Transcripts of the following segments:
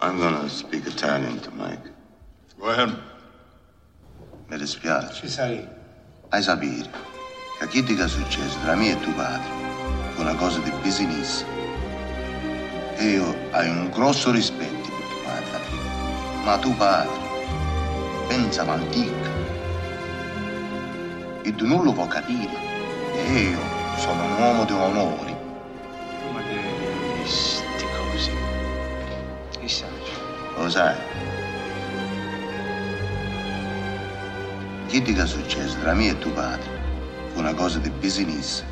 I'm gonna speak Italian to Mike. Go ahead. Mi dispiace. Ci sai, Hai sapere che chi ti è successo tra me e tuo padre fu una cosa di business. E io hai un grosso rispetto per tuo padre, ma tuo padre pensa antico. E tu non lo puoi capire. E io sono un uomo di onore. Lo sai? Chi ti è successo tra me e tuo padre fu una cosa di business.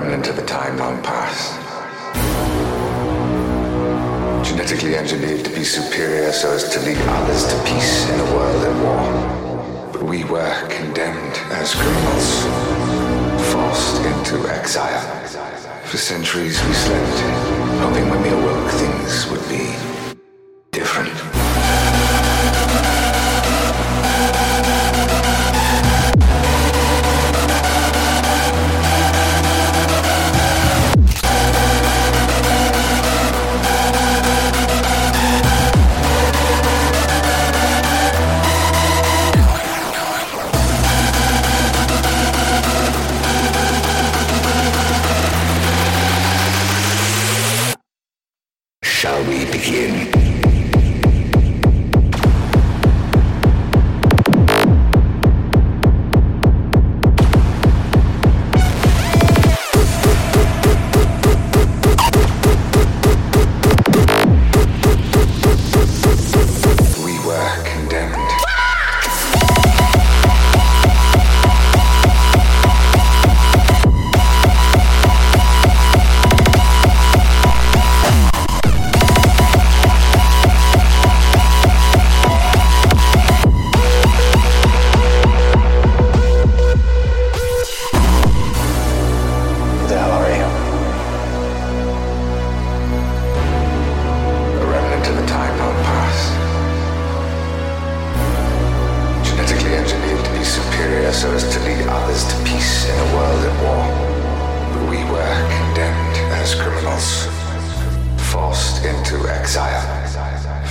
Remnant of a time long past. Genetically engineered to be superior so as to lead others to peace in a world at war. But we were condemned as criminals, forced into exile. For centuries we slept, hoping when we awoke things would be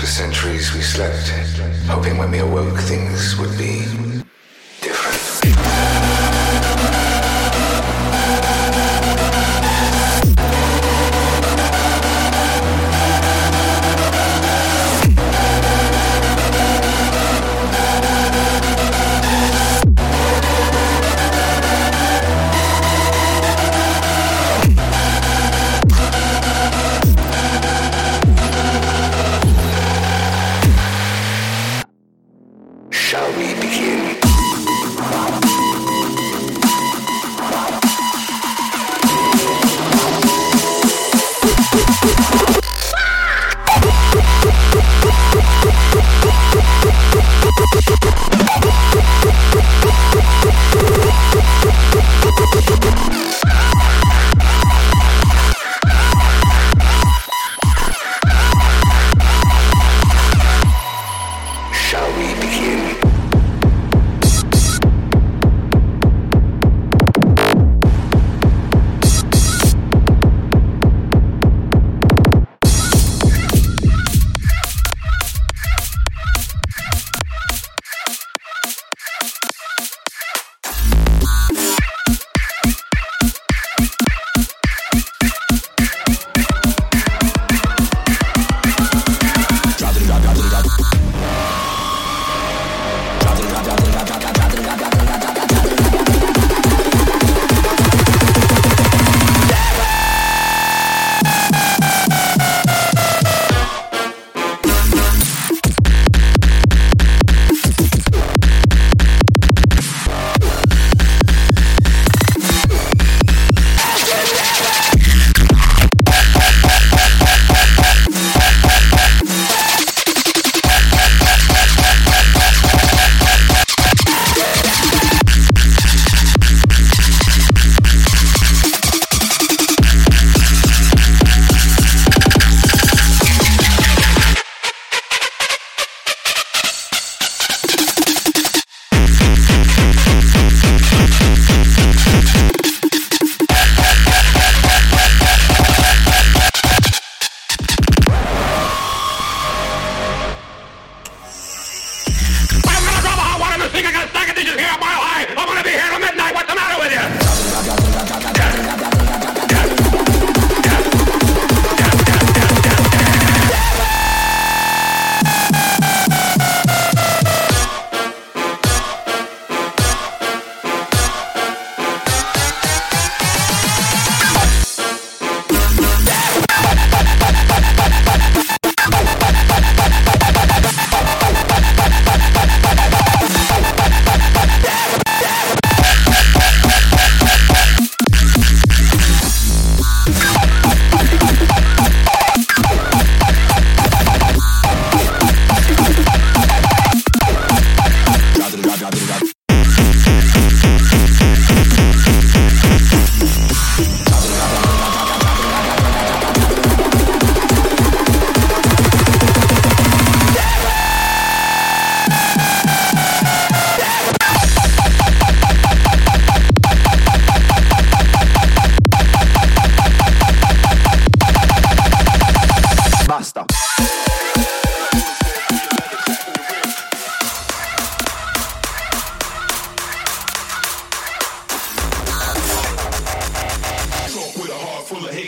For centuries we slept, hoping when we awoke things would be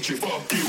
you, fuck you.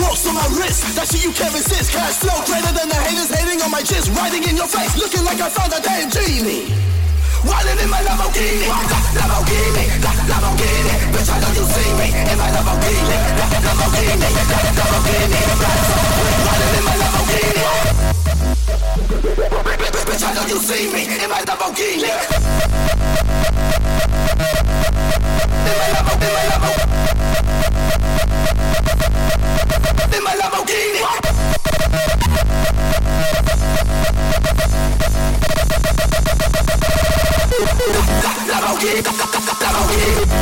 Ropes on my wrist, that shit you can't resist. Cash flow greater than the haters hating on my gist. Riding in your face, looking like I found a damn genie. Riding in my Lamborghini, Lamborghini, Lamborghini. Bitch, I know you see me in my Lamborghini, Lamborghini, Lamborghini. Riding in my Lamborghini. Bitch, I know you see me in my Lamborghini. In my Lambo, in my Lambo. My Lamborghini. Lamborghini, Lamborghini.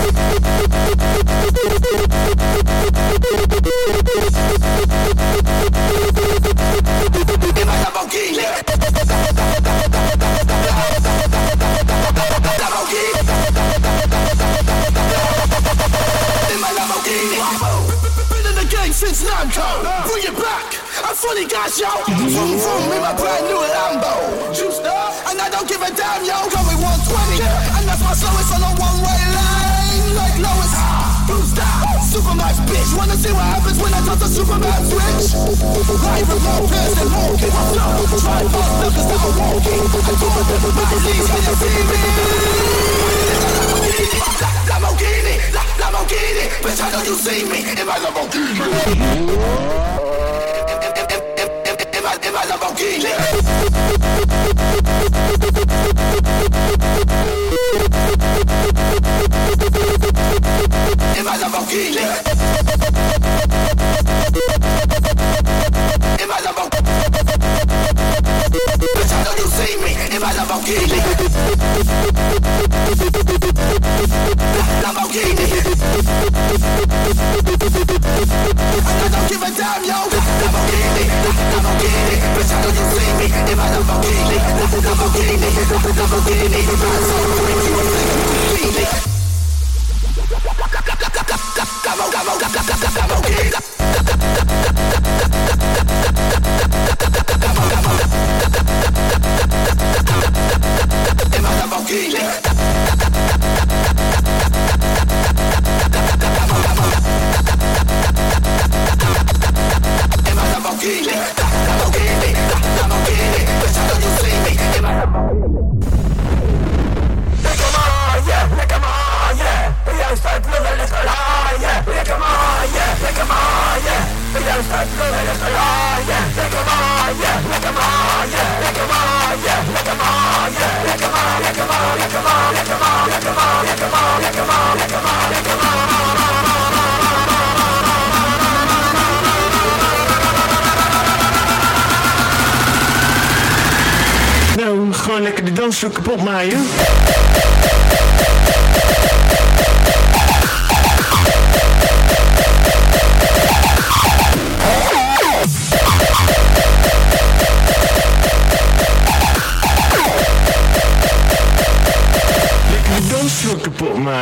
Since Namco. Bring it back. I fully got yo. Vroom vroom in my brand new Lambo. Juiced up, and I don't give a damn yo. Going 120, and that's my slowest on a one-way line. Like Lois. Star, Supermax bitch. Wanna see what happens when I touch the Superman switch? Live with more pairs than walking. Flow, try fast, look as I'm walking. I do it with my disease, can you see me? Bitch, I know you see me. In- in- in- in- in- in my- in my Lamborghini. If I love, I'll me Love, I'll kill I don't give a damn, yo. Love, I'll kill me Love, I'll If I love, I'll kill If I love, I'll kill me Come on, come on, Am I Nou, gewoon lekker de dansvloer kapot maaien.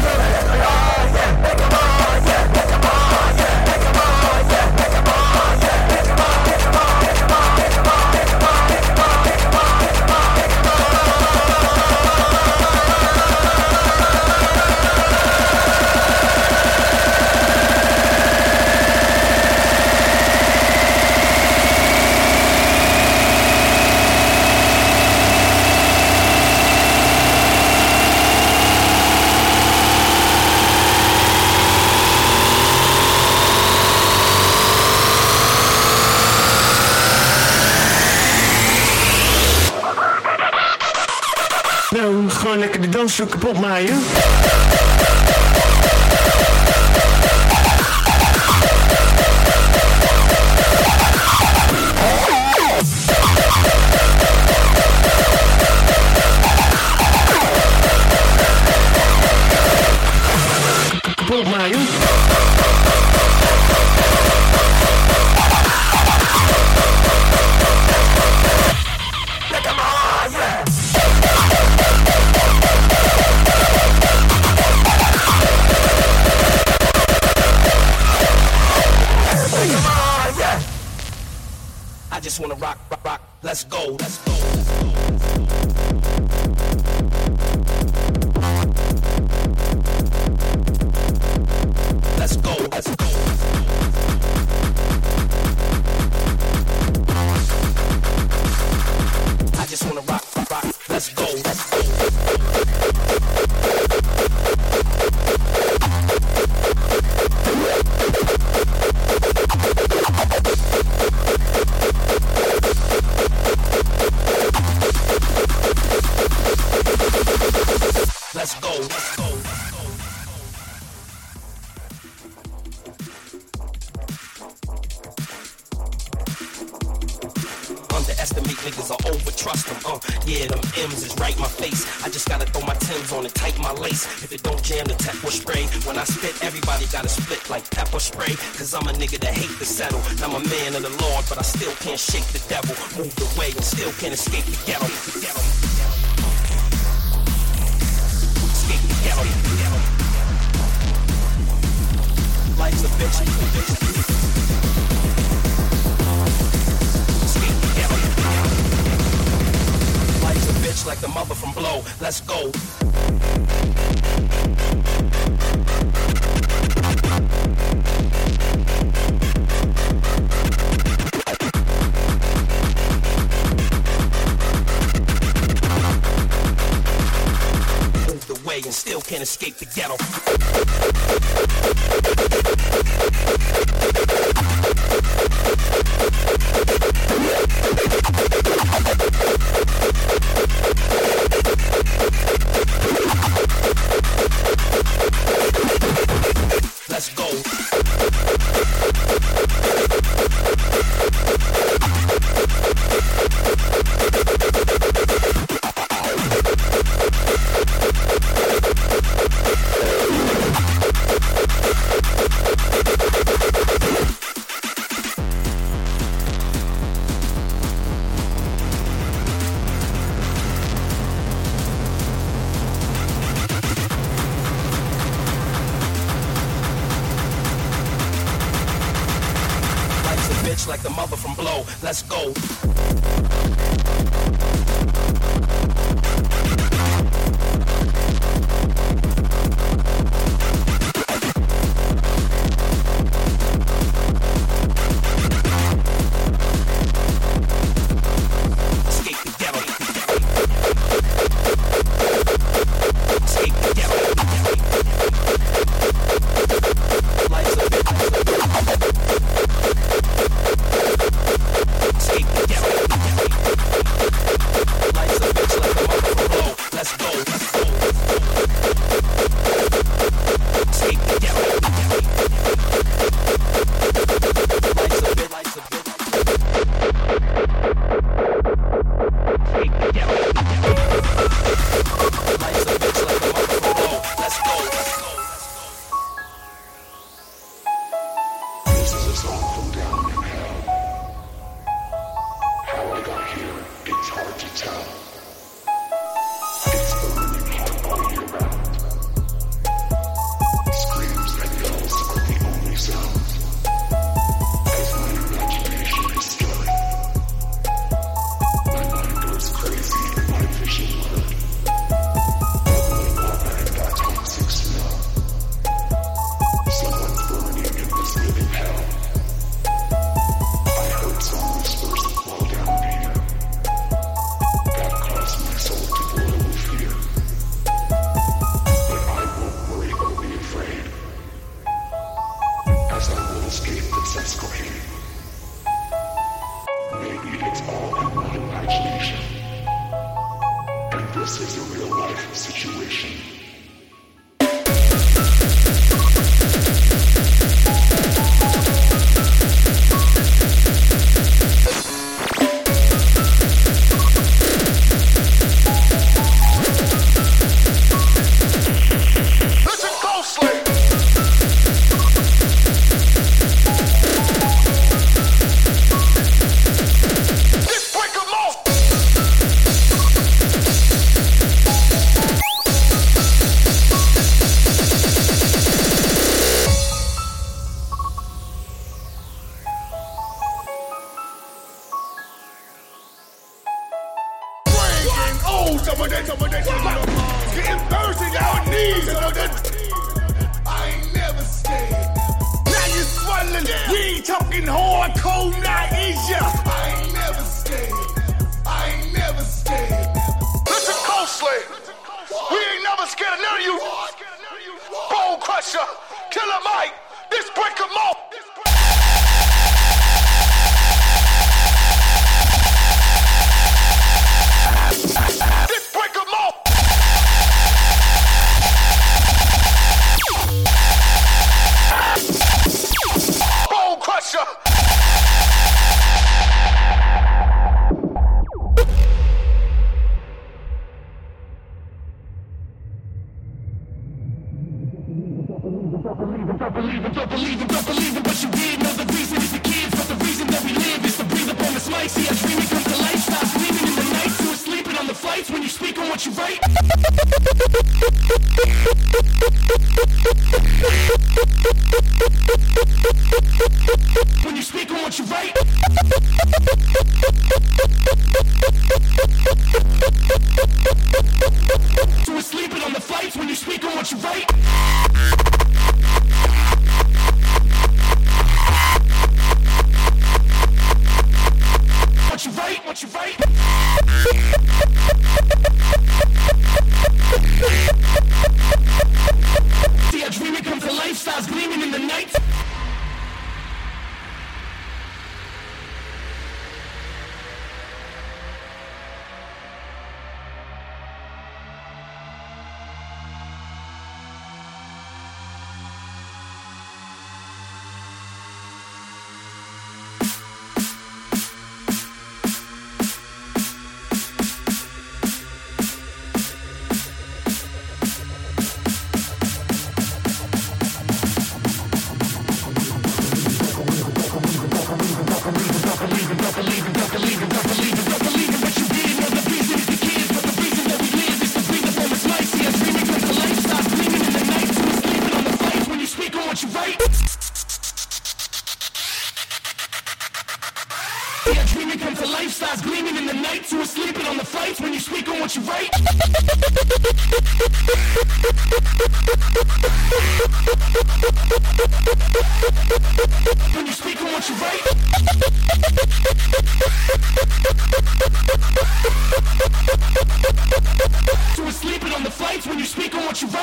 gewoon lekker de dansvloer kapot maaien.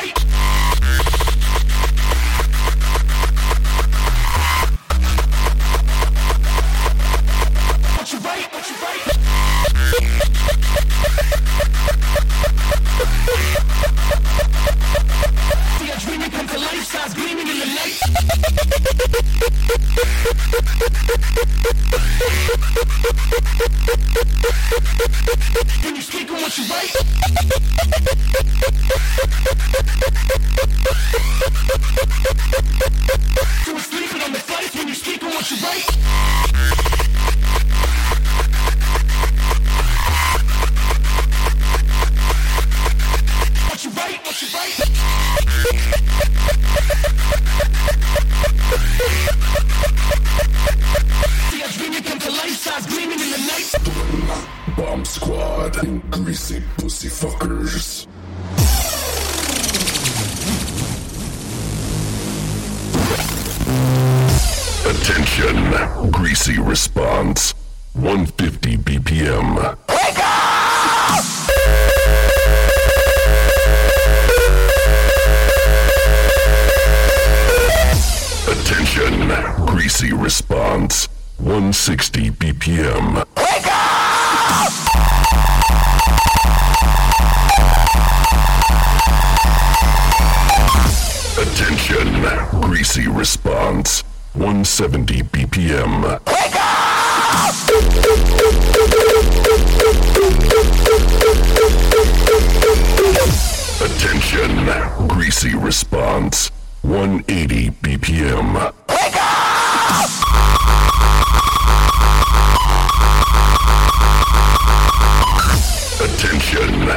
Ой!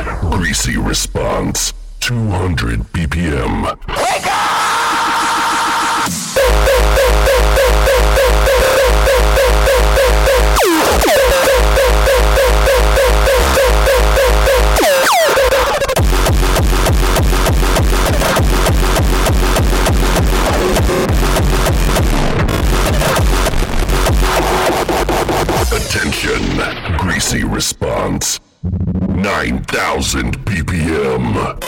Greasy response, 200 BPM. Wake Attention, greasy response. 9,000 ppm.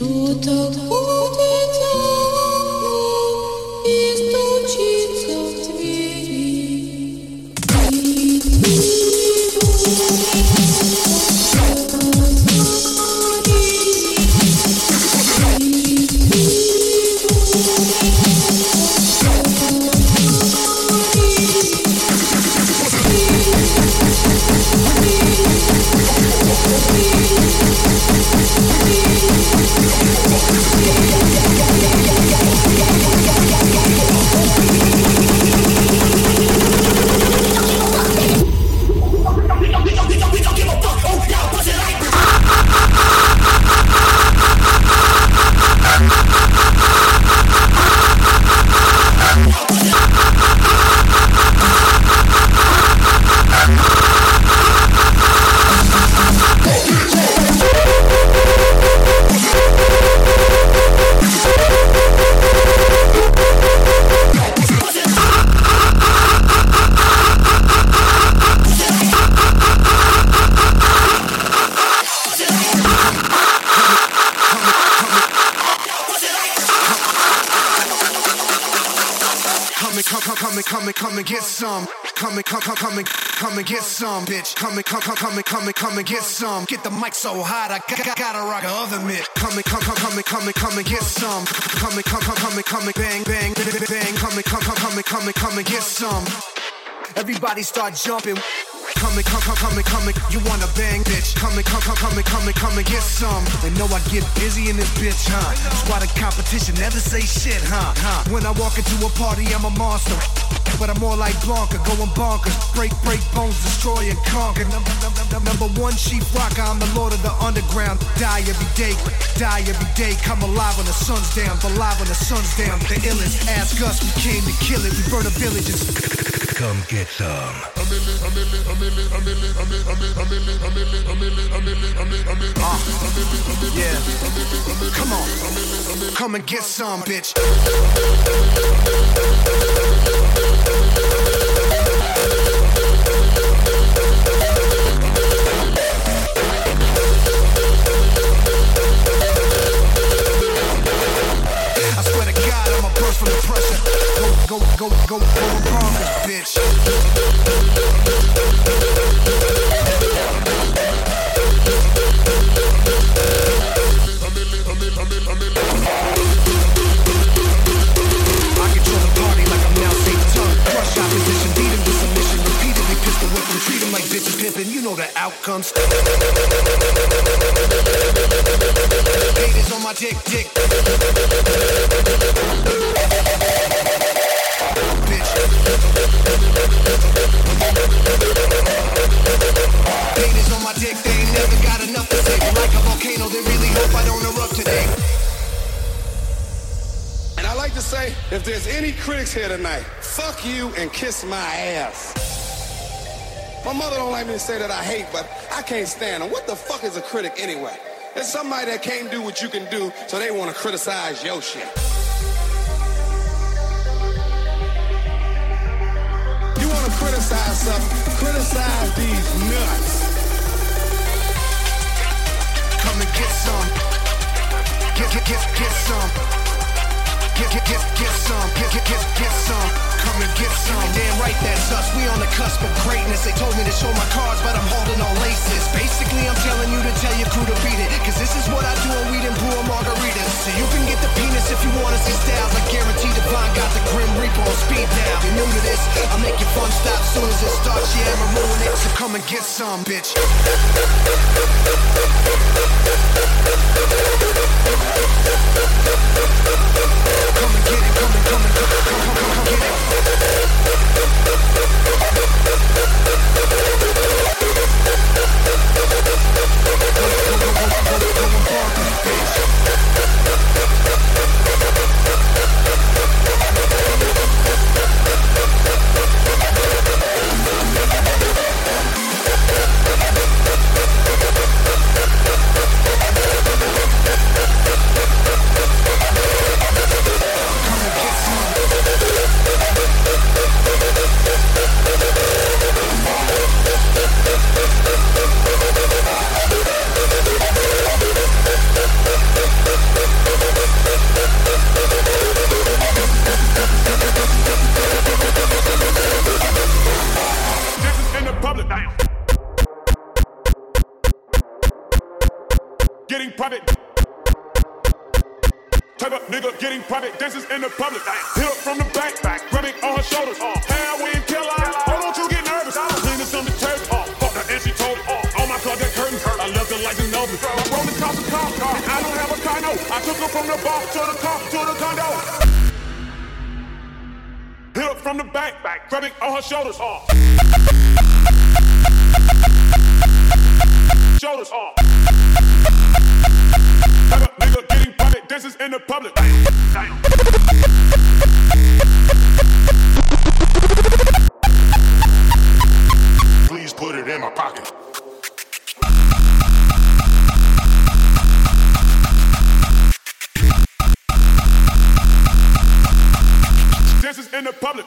Tutto mic so hot, I got, got, gotta rock the other mitt. Come and come, come, come come come get some. Come and come, come, come come bang, bang, bang, bang. Come and come, come, come come come get some. Everybody start jumping. Come and come, come, come come you wanna bang, bitch. Come and come, come, come come come get some. They know I get busy in this bitch, huh? That's why the competition never say shit, huh? When I walk into a party, I'm a monster. But I'm more like Blanka, going bonkers. Break, break bones, destroy and conquer. Number, number, number, number one chief rocker, I'm the lord of the underground. Die every day, die every day. Come alive when the sun's down, alive when the sun's down. The illest, ask us, we came to kill it. We burn the villages. Come get some. Uh, yeah. Come on. Come and get some, bitch. Go, go, go, go, go, bonkers, bitch. Pimping. You know the outcomes. Haters on my dick, dick. Bitch. Haters on my dick, they ain't never got enough to say. Like a volcano, they really hope I don't erupt today. And I like to say, if there's any critics here tonight, fuck you and kiss my ass. My mother don't like me to say that I hate, but I can't stand them. What the fuck is a critic anyway? It's somebody that can't do what you can do, so they want to criticize your shit. You want to criticize something? Criticize these nuts. Come and get some. Get, get, get, get some. Get, get, get, get some. Get, get, get, get some. Come and get some. Damn right, that's us. We on the cusp of greatness. They told me to show my cards, but I'm holding on laces. Basically, I'm telling you to tell your crew to beat it. Cause this is what I do when we done brew margaritas. So you can get the penis if you want to see styles. I guarantee Divine got the Grim Reaper on speed now. If you're new to this, I'll make your fun stop soon as it starts. Yeah, I'ma ruin it. So come and get some, bitch. Come and get it, come and come and come, come, come, come, come get it. This is in the public. Damn. Getting private. Type private. Is in the public. Hit up from the back, back, rubbing on her shoulders. Heroin killer. Oh, don't you get nervous. Clean this on the turf. Oh, fuck her and she told me. Oh, my car that curtain. I love the lights and open. My rolling cost a car. And I don't have a car, no. I took her from the bar to the car to the condo. Hit up from the back, back, rubbing on her shoulders. Oh.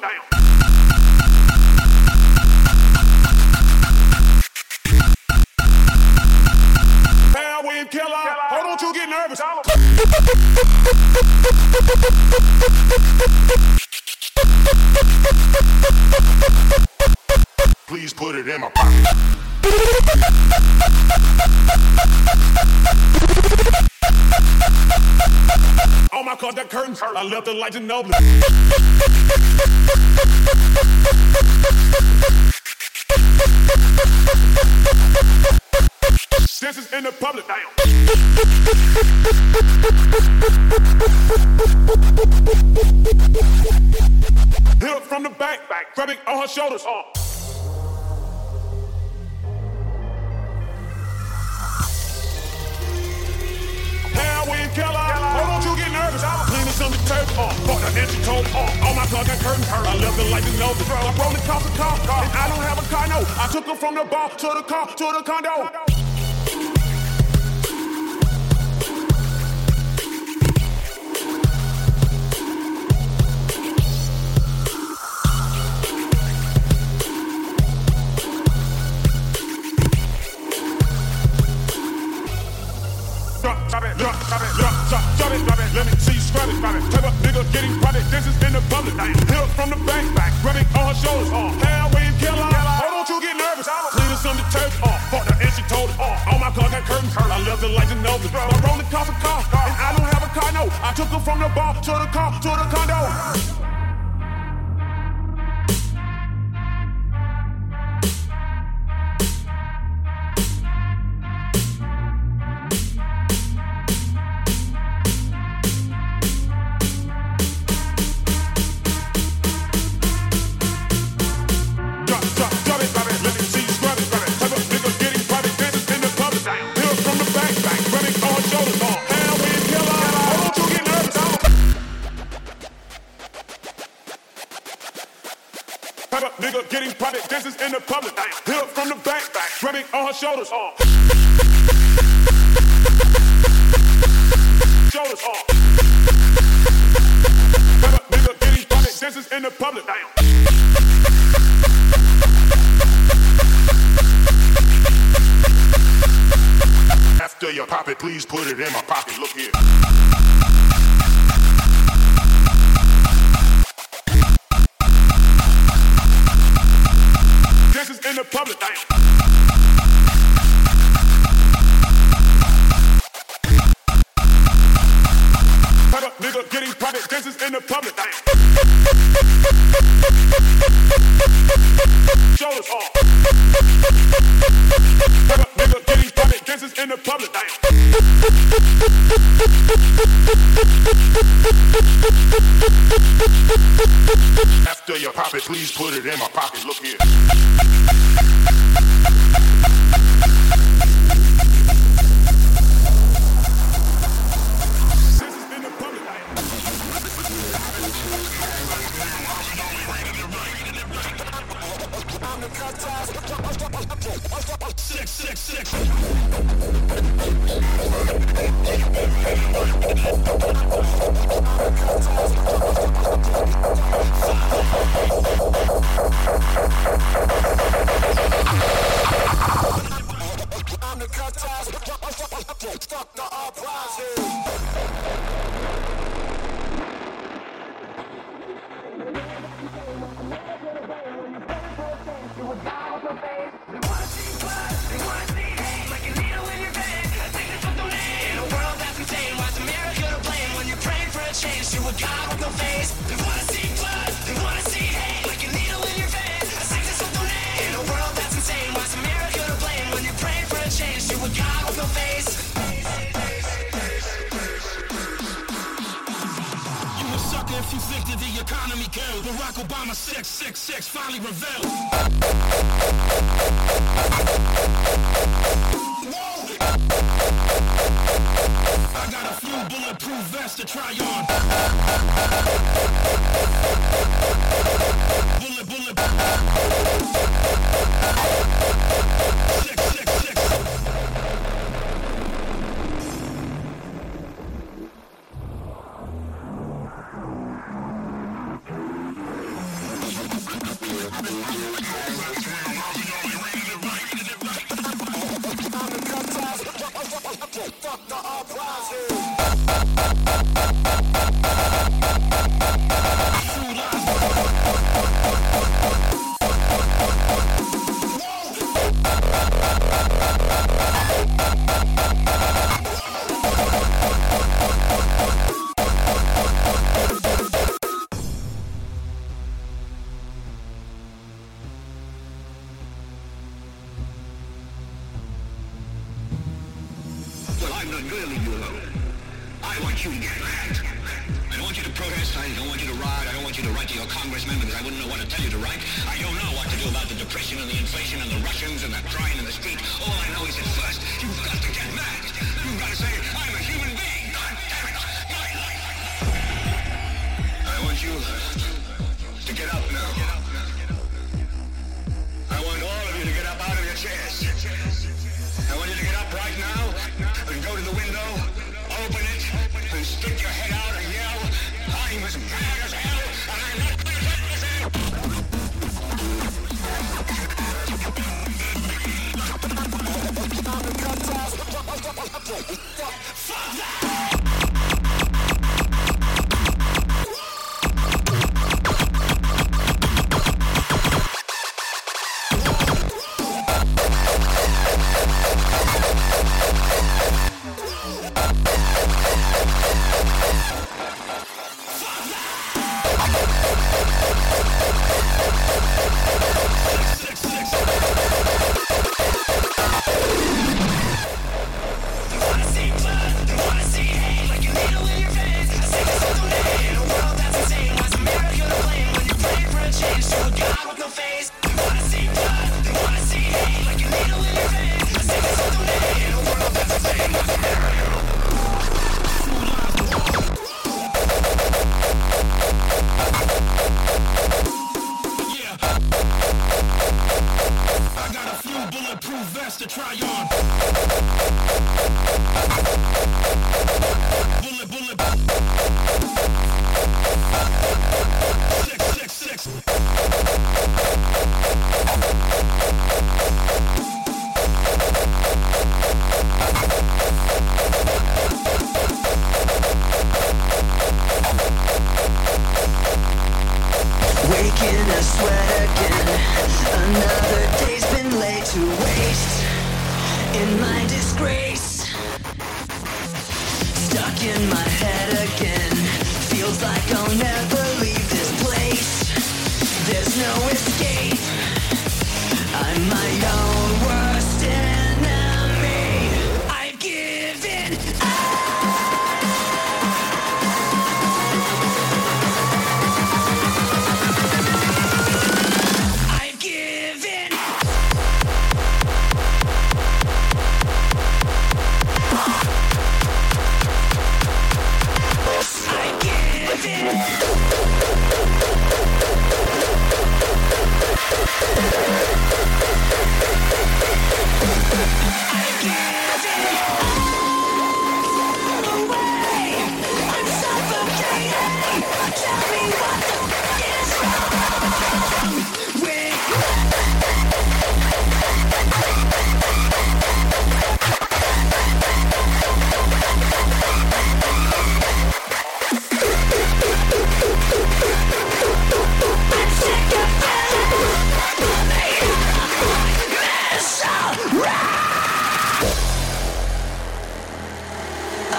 Oh, put it in my pocket. On my car, curtains, I left the lights in open. This is in the public. Hit up from the back, back, grabbing on her shoulders. Uh. Heroin killer, why don't you get nervous? I was cleaning some turf off, fuck the entry told off. All my cars got curtains hurt. I love the lights in open. I'm rolling cars a car, and I don't have a car, no. I took her from the bar to the car to the condo. Drop, drop it, drop, drop it, it, drop it. Let me see you scrub it, drop it. Type up nigga getting private. This is in the public. Up from the back, back, rubbing on her shoulders. Uh, heroin killer. Oh, don't you get nervous? Was cleaning some of turf off. Fuck the and she told it off. All my cars got curtains. I left the lights in open. I'm rolling car for car, and I don't have a car, no. I took her from the bar to the car to the condo.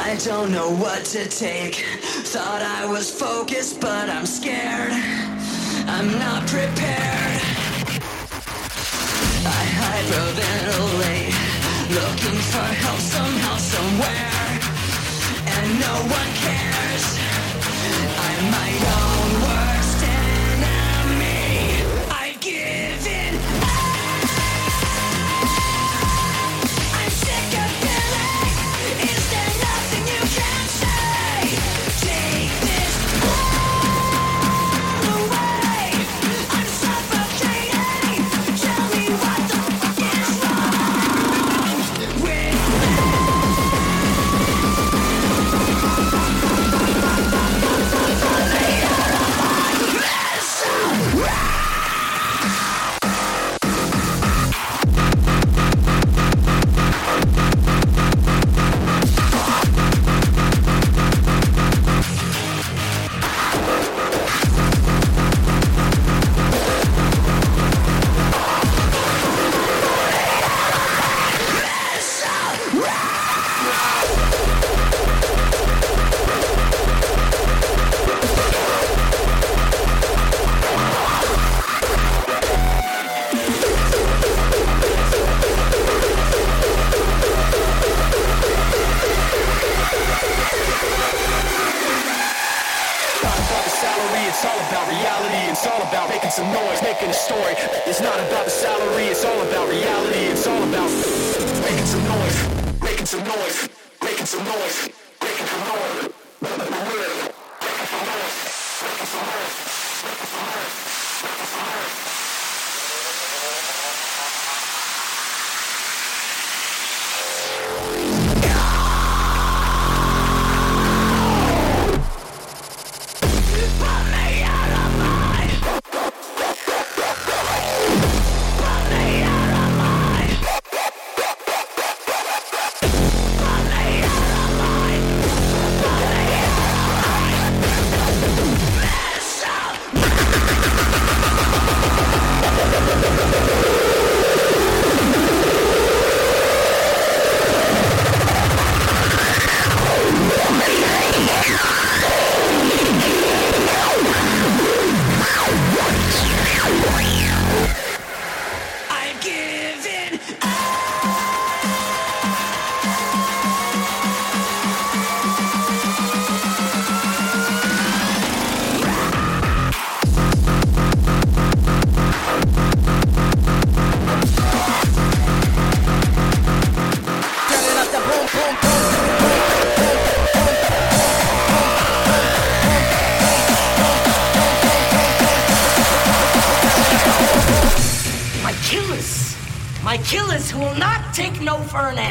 I don't know what to take. Thought I was focused, but I'm scared. I'm not prepared. I hyperventilate, looking for help somehow, somewhere. And no one cares. I might own.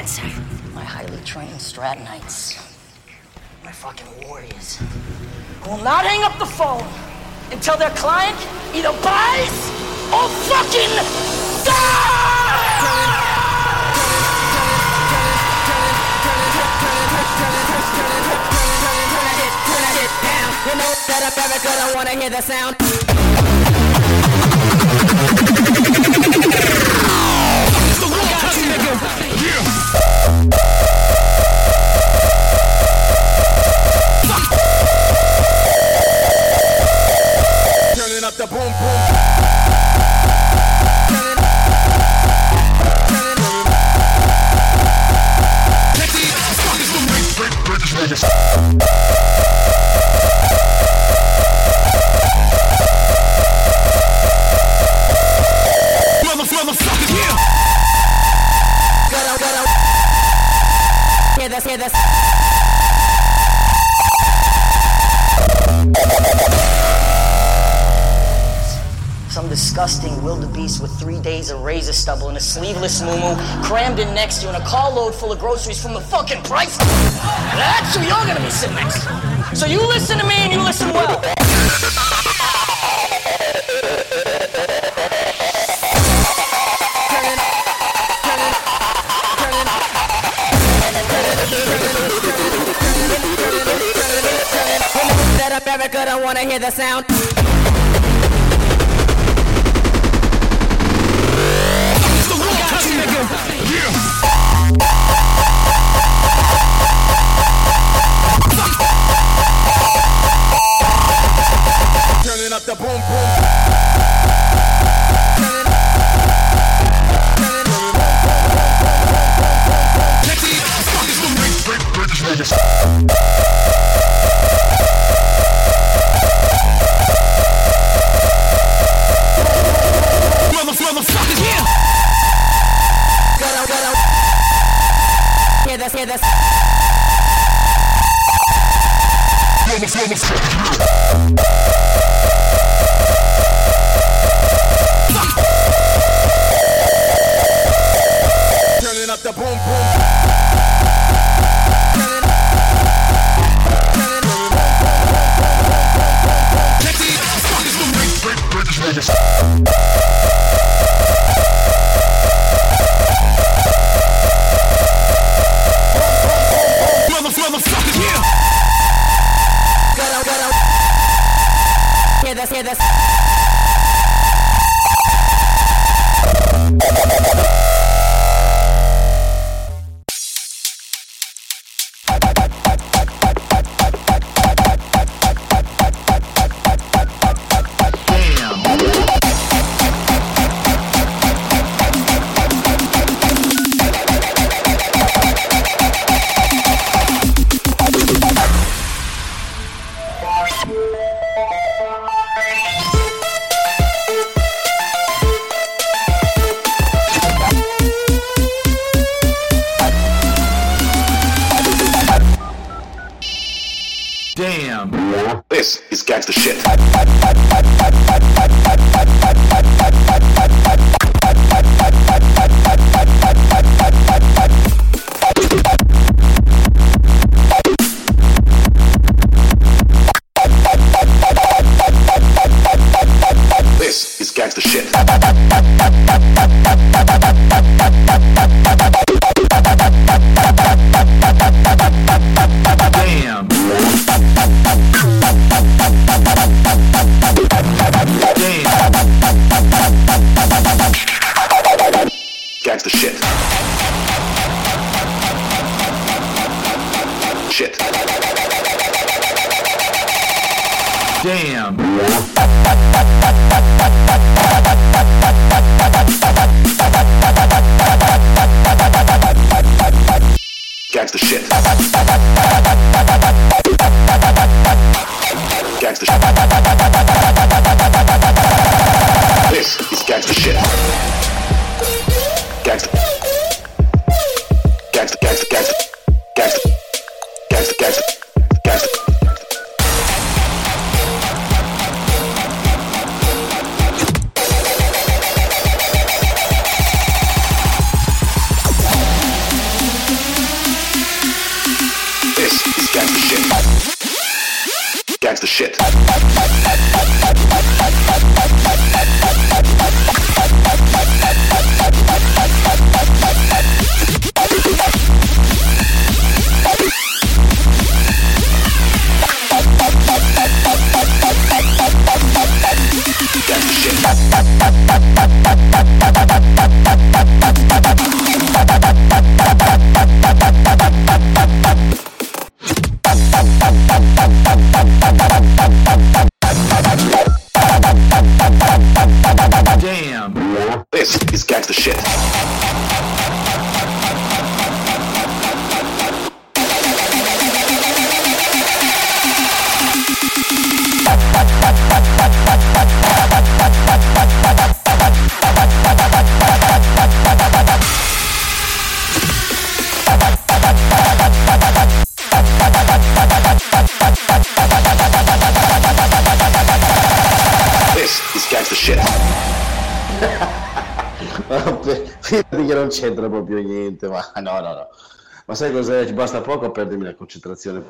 For. My highly trained Strattonites. My fucking warriors. Who will not hang up the phone until their client either buys or fucking dies! You know that I'm very good, I wanna hear the sound. The boom, boom. Sleeveless moo crammed in next to you in a carload full of groceries from the fucking price. That's who you're gonna be sitting next to. So you listen to me and you listen well. Very good, I wanna hear the sound. Turning up the boom, boom. Motherfuckers, yeah. Gotta, gotta hear this, hear this. Turning up the boom, boom. c'entra proprio niente, ma no, no, no. Ma sai cos'è? Ci basta poco a perdermi la concentrazione